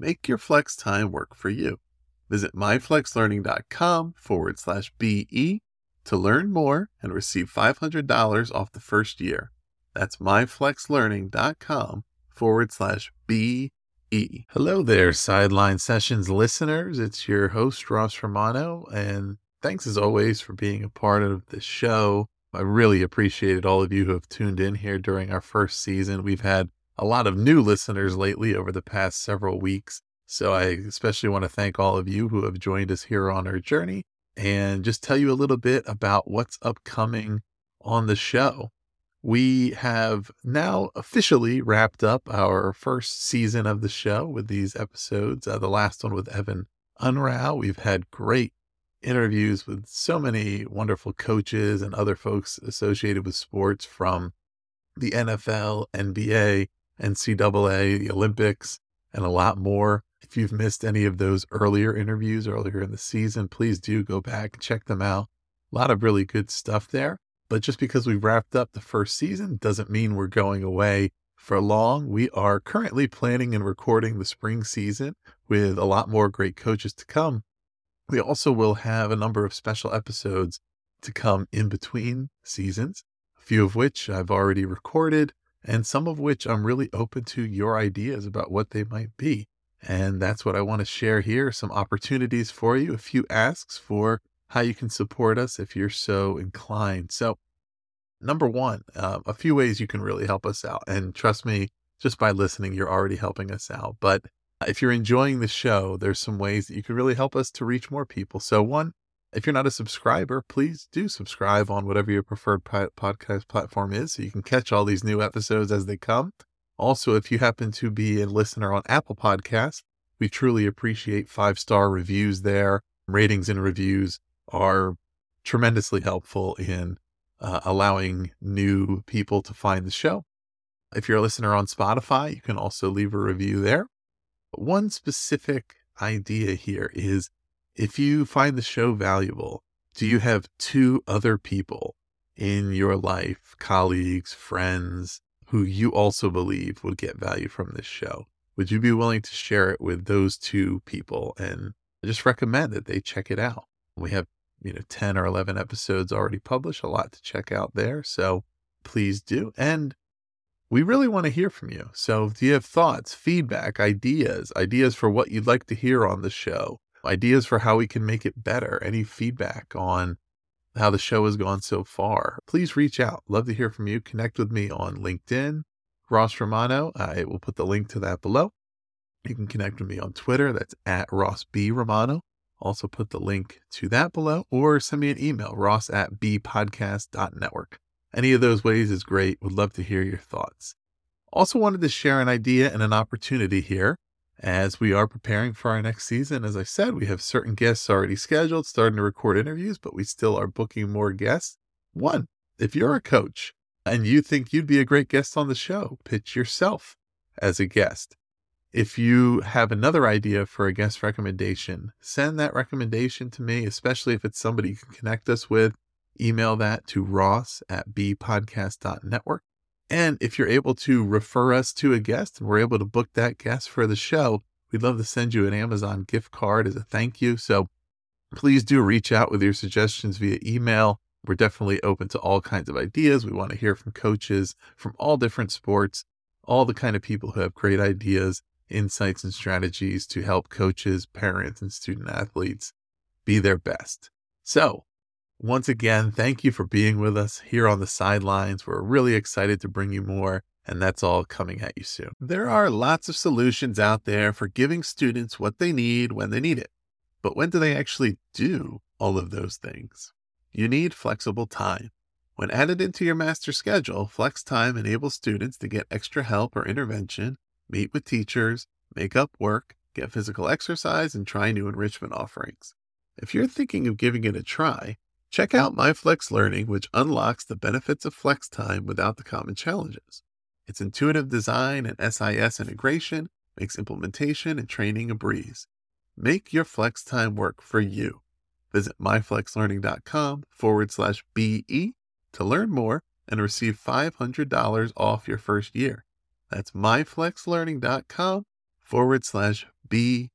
Make your flex time work for you. Visit myflexlearning.com forward slash BE to learn more and receive $500 off the first year. That's myflexlearning.com forward slash BE. Hello there, Sideline Sessions listeners. It's your host, Ross Romano, and thanks as always for being a part of the show. I really appreciated all of you who have tuned in here during our first season. We've had a lot of new listeners lately over the past several weeks. So I especially want to thank all of you who have joined us here on our journey and just tell you a little bit about what's upcoming on the show. We have now officially wrapped up our first season of the show with these episodes. Uh, the last one with Evan Unrau. We've had great interviews with so many wonderful coaches and other folks associated with sports from the NFL, NBA, NCAA, the Olympics, and a lot more. If you've missed any of those earlier interviews earlier in the season, please do go back and check them out. A lot of really good stuff there. But just because we've wrapped up the first season doesn't mean we're going away for long. We are currently planning and recording the spring season with a lot more great coaches to come. We also will have a number of special episodes to come in between seasons, a few of which I've already recorded and some of which I'm really open to your ideas about what they might be. And that's what I want to share here some opportunities for you, a few asks for how you can support us if you're so inclined. So, number one, uh, a few ways you can really help us out. And trust me, just by listening, you're already helping us out. But if you're enjoying the show, there's some ways that you can really help us to reach more people. So, one, if you're not a subscriber, please do subscribe on whatever your preferred podcast platform is so you can catch all these new episodes as they come. Also, if you happen to be a listener on Apple Podcasts, we truly appreciate five star reviews there. Ratings and reviews are tremendously helpful in uh, allowing new people to find the show. If you're a listener on Spotify, you can also leave a review there. One specific idea here is if you find the show valuable, do you have two other people in your life, colleagues, friends, who you also believe would get value from this show? Would you be willing to share it with those two people and just recommend that they check it out? We have, you know, 10 or 11 episodes already published, a lot to check out there. So please do. And we really want to hear from you. So do you have thoughts, feedback, ideas, ideas for what you'd like to hear on the show? Ideas for how we can make it better, any feedback on how the show has gone so far, please reach out. Love to hear from you. Connect with me on LinkedIn, Ross Romano. I will put the link to that below. You can connect with me on Twitter. That's at Ross B. Romano. Also put the link to that below or send me an email, ross at bepodcast.network. Any of those ways is great. Would love to hear your thoughts. Also wanted to share an idea and an opportunity here as we are preparing for our next season. As I said, we have certain guests already scheduled, starting to record interviews, but we still are booking more guests. One, if you're a coach and you think you'd be a great guest on the show, pitch yourself as a guest. If you have another idea for a guest recommendation, send that recommendation to me, especially if it's somebody you can connect us with. Email that to ross at bepodcast.network. And if you're able to refer us to a guest and we're able to book that guest for the show, we'd love to send you an Amazon gift card as a thank you. So please do reach out with your suggestions via email. We're definitely open to all kinds of ideas. We want to hear from coaches from all different sports, all the kind of people who have great ideas, insights, and strategies to help coaches, parents, and student athletes be their best. So once again, thank you for being with us here on the sidelines. We're really excited to bring you more, and that's all coming at you soon. There are lots of solutions out there for giving students what they need when they need it. But when do they actually do all of those things? You need flexible time. When added into your master schedule, Flex Time enables students to get extra help or intervention, meet with teachers, make up work, get physical exercise, and try new enrichment offerings. If you're thinking of giving it a try, check out MyFlex Learning, which unlocks the benefits of flex time without the common challenges. Its intuitive design and SIS integration makes implementation and training a breeze. Make your flex time work for you. Visit myflexlearning.com forward slash BE to learn more and receive $500 off your first year. That's myflexlearning.com forward slash BE.